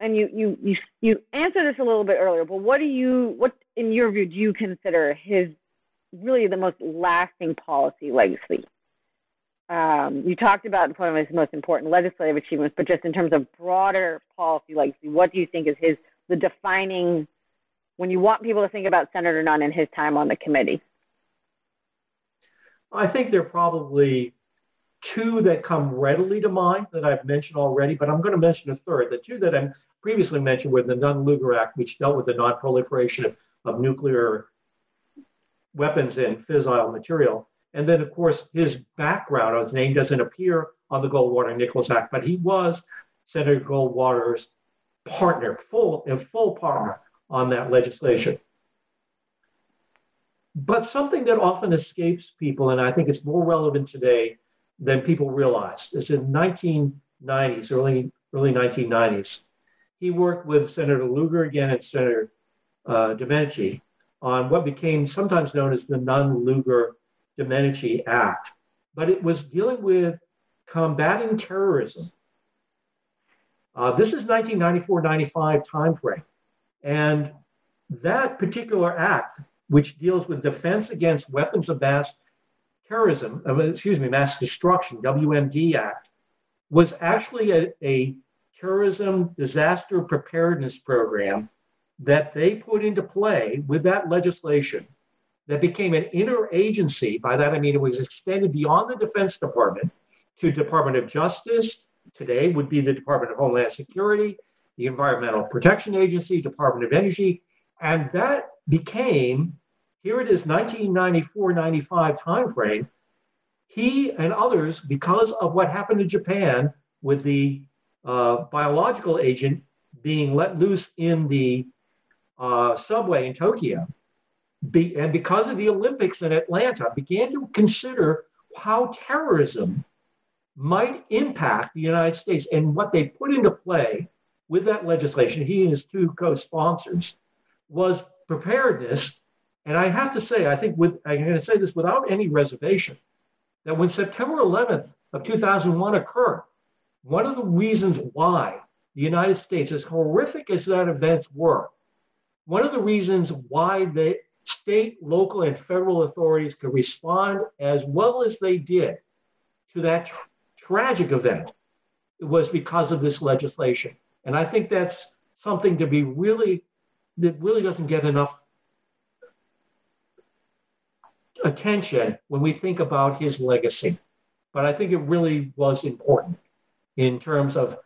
and you, you, you, you answered this a little bit earlier, but what do you, what in your view do you consider his really the most lasting policy legacy? Um, you talked about one of his most important legislative achievements, but just in terms of broader policy legacy, what do you think is his the defining when you want people to think about Senator Nunn and his time on the committee? I think there are probably two that come readily to mind that I've mentioned already, but I'm going to mention a third. The two that I previously mentioned were the Nunn-Lugar Act, which dealt with the non-proliferation of, of nuclear weapons and fissile material. And then, of course, his background, his name doesn't appear on the Goldwater-Nichols Act, but he was Senator Goldwater's partner, full, a full partner on that legislation. But something that often escapes people, and I think it's more relevant today than people realize, is in 1990s, early early 1990s, he worked with Senator Lugar again and Senator uh, on what became sometimes known as the Nunn-Lugar-Domenici Act. But it was dealing with combating terrorism. Uh, this is 1994-95 timeframe. And that particular act which deals with defense against weapons of mass terrorism, uh, excuse me, mass destruction, WMD Act, was actually a, a terrorism disaster preparedness program that they put into play with that legislation that became an interagency. By that I mean it was extended beyond the Defense Department to Department of Justice. Today would be the Department of Homeland Security, the Environmental Protection Agency, Department of Energy, and that became, here it is, 1994-95 timeframe. He and others, because of what happened in Japan with the uh, biological agent being let loose in the uh, subway in Tokyo, be, and because of the Olympics in Atlanta, began to consider how terrorism might impact the United States and what they put into play with that legislation, he and his two co-sponsors, was preparedness. And I have to say, I think with, I'm going to say this without any reservation, that when September 11th of 2001 occurred, one of the reasons why the United States, as horrific as that events were, one of the reasons why the state, local, and federal authorities could respond as well as they did to that tra- tragic event it was because of this legislation. And I think that's something to be really that really doesn't get enough attention when we think about his legacy. But I think it really was important in terms of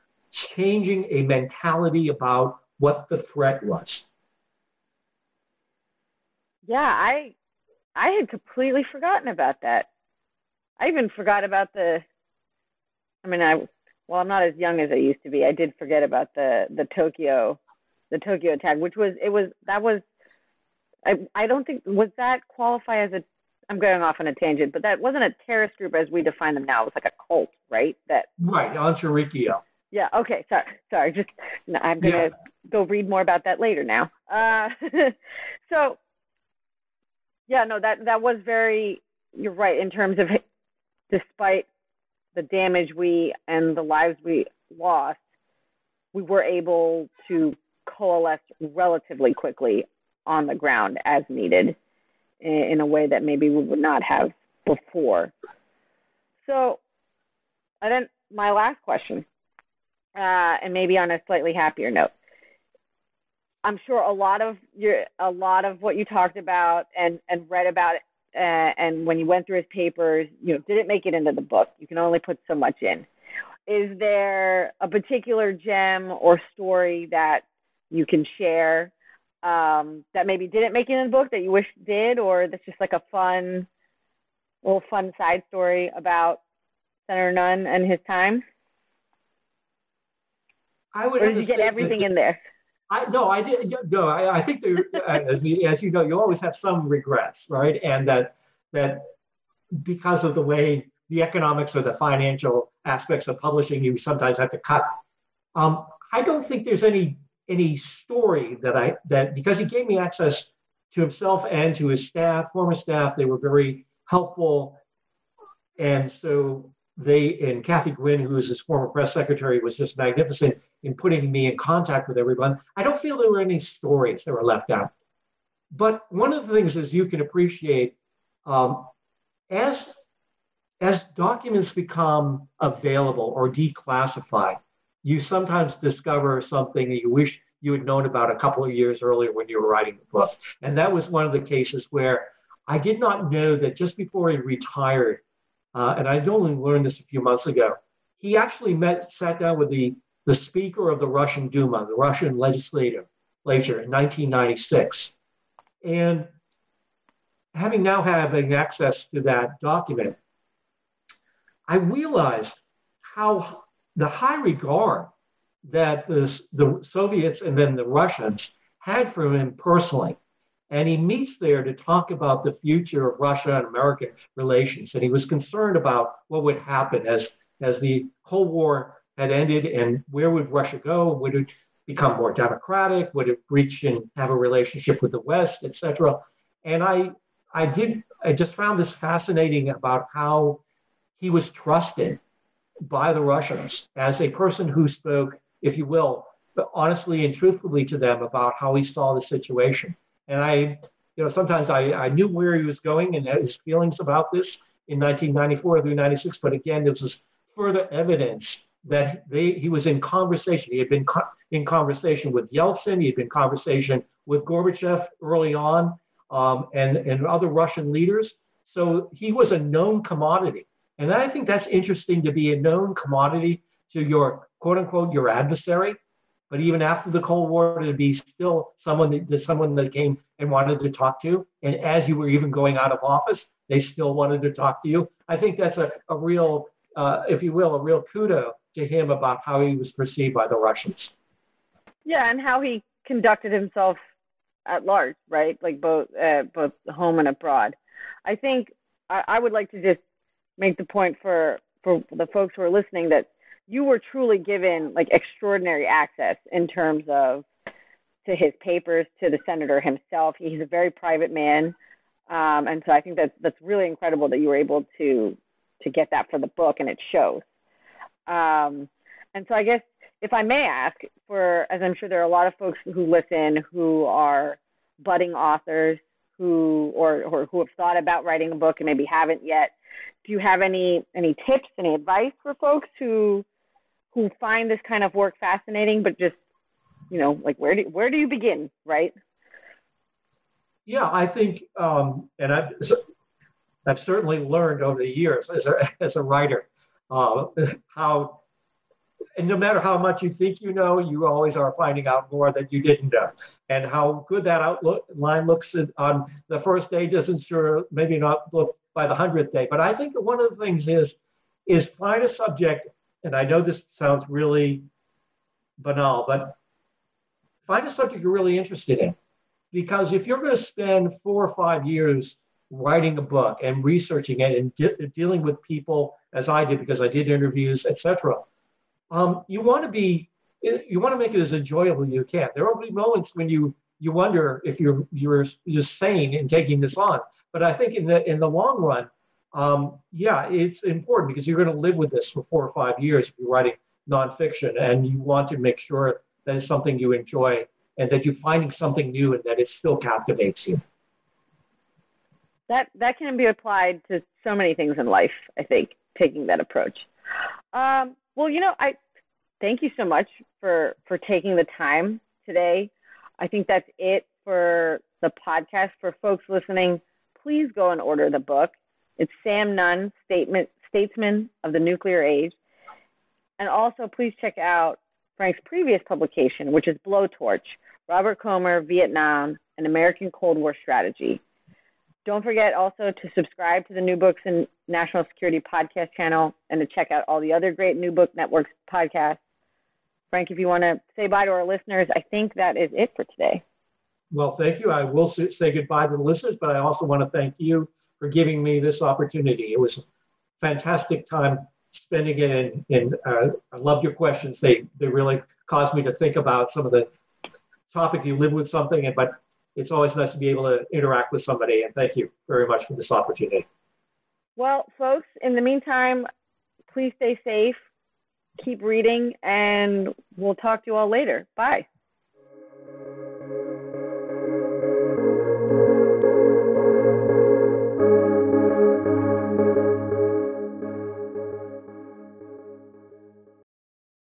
changing a mentality about what the threat was. Yeah, I I had completely forgotten about that. I even forgot about the I mean I well I'm not as young as I used to be. I did forget about the the Tokyo the Tokyo attack, which was it was that was I I don't think was that qualify as a I'm going off on a tangent, but that wasn't a terrorist group as we define them now. It was like a cult, right? That right, Aum Shinrikyo. Yeah. Okay. Sorry. Sorry. Just no, I'm gonna yeah. go read more about that later now. Uh, so, yeah, no, that that was very. You're right in terms of, despite the damage we and the lives we lost, we were able to coalesce relatively quickly on the ground as needed in a way that maybe we would not have before. So, and then my last question, uh, and maybe on a slightly happier note. I'm sure a lot of your, a lot of what you talked about and, and read about it, uh, and when you went through his papers, you know, didn't make it into the book. You can only put so much in. Is there a particular gem or story that you can share um, that maybe didn't make it in the book that you wish did, or that's just like a fun, little fun side story about Senator Nunn and his time? I would or did you get everything in there? I no, I did no. I, I think there, as, you, as you know, you always have some regrets, right? And that that because of the way the economics or the financial aspects of publishing, you sometimes have to cut. Um, I don't think there's any any story that I that because he gave me access to himself and to his staff, former staff. They were very helpful, and so they and Kathy Gwynne, who was his former press secretary, was just magnificent in putting me in contact with everyone. I don't feel there were any stories that were left out. But one of the things, as you can appreciate, um, as as documents become available or declassified, you sometimes discover something that you wish you had known about a couple of years earlier when you were writing the book. And that was one of the cases where I did not know that just before he retired, uh, and I only learned this a few months ago, he actually met, sat down with the, the Speaker of the Russian Duma, the Russian legislative legislature, in 1996. And having now having access to that document, I realized how the high regard that the, the Soviets and then the Russians had for him personally. And he meets there to talk about the future of Russia and American relations. And he was concerned about what would happen as, as the Cold War had ended and where would Russia go? Would it become more democratic? Would it reach and have a relationship with the West, etc.? And I, I did, I just found this fascinating about how he was trusted by the Russians as a person who spoke, if you will, honestly and truthfully to them about how he saw the situation. And I, you know, sometimes I, I knew where he was going and his feelings about this in 1994 through 96, but again, this was further evidence that they, he was in conversation. He had been co- in conversation with Yeltsin. He had been in conversation with Gorbachev early on um, and, and other Russian leaders. So he was a known commodity. And I think that's interesting to be a known commodity to your quote unquote your adversary. But even after the Cold War, to be still someone that someone that came and wanted to talk to, and as you were even going out of office, they still wanted to talk to you. I think that's a, a real, uh, if you will, a real kudo to him about how he was perceived by the Russians. Yeah, and how he conducted himself at large, right? Like both uh, both home and abroad. I think I, I would like to just make the point for for the folks who are listening that you were truly given like extraordinary access in terms of to his papers, to the senator himself. He's a very private man, um, and so I think that's that's really incredible that you were able to to get that for the book, and it shows. Um, and so I guess if I may ask, for as I'm sure there are a lot of folks who listen who are budding authors who or, or who have thought about writing a book and maybe haven't yet. Do you have any any tips, any advice for folks who who find this kind of work fascinating, but just you know, like where do where do you begin, right? Yeah, I think, um, and I've I've certainly learned over the years as a as a writer uh, how and no matter how much you think you know, you always are finding out more that you didn't know. And how good that outlook line looks on the first day doesn't sure maybe not look by the hundredth day. But I think that one of the things is is find a subject, and I know this sounds really banal, but find a subject you're really interested in. Because if you're going to spend four or five years writing a book and researching it and de- dealing with people as I did because I did interviews, etc., um, you want to be you want to make it as enjoyable as you can. There will be moments when you you wonder if you're you're just sane in taking this on. But I think in the in the long run, um, yeah, it's important because you're going to live with this for four or five years if you're writing nonfiction, and you want to make sure that it's something you enjoy and that you're finding something new and that it still captivates you. That that can be applied to so many things in life. I think taking that approach. Um, well, you know, I thank you so much for for taking the time today. I think that's it for the podcast. For folks listening, please go and order the book. It's Sam Nunn, Statement, Statesman of the Nuclear Age. And also, please check out Frank's previous publication, which is Blowtorch, Robert Komer, Vietnam, an American Cold War Strategy. Don't forget also to subscribe to the New Books and National Security podcast channel and to check out all the other great New Book Networks podcasts. Frank, if you want to say bye to our listeners, I think that is it for today. Well, thank you. I will say goodbye to the listeners, but I also want to thank you for giving me this opportunity. It was a fantastic time spending it, and, and uh, I loved your questions. They they really caused me to think about some of the topics you live with something, and but it's always nice to be able to interact with somebody. And thank you very much for this opportunity. Well, folks, in the meantime, please stay safe, keep reading, and we'll talk to you all later. Bye.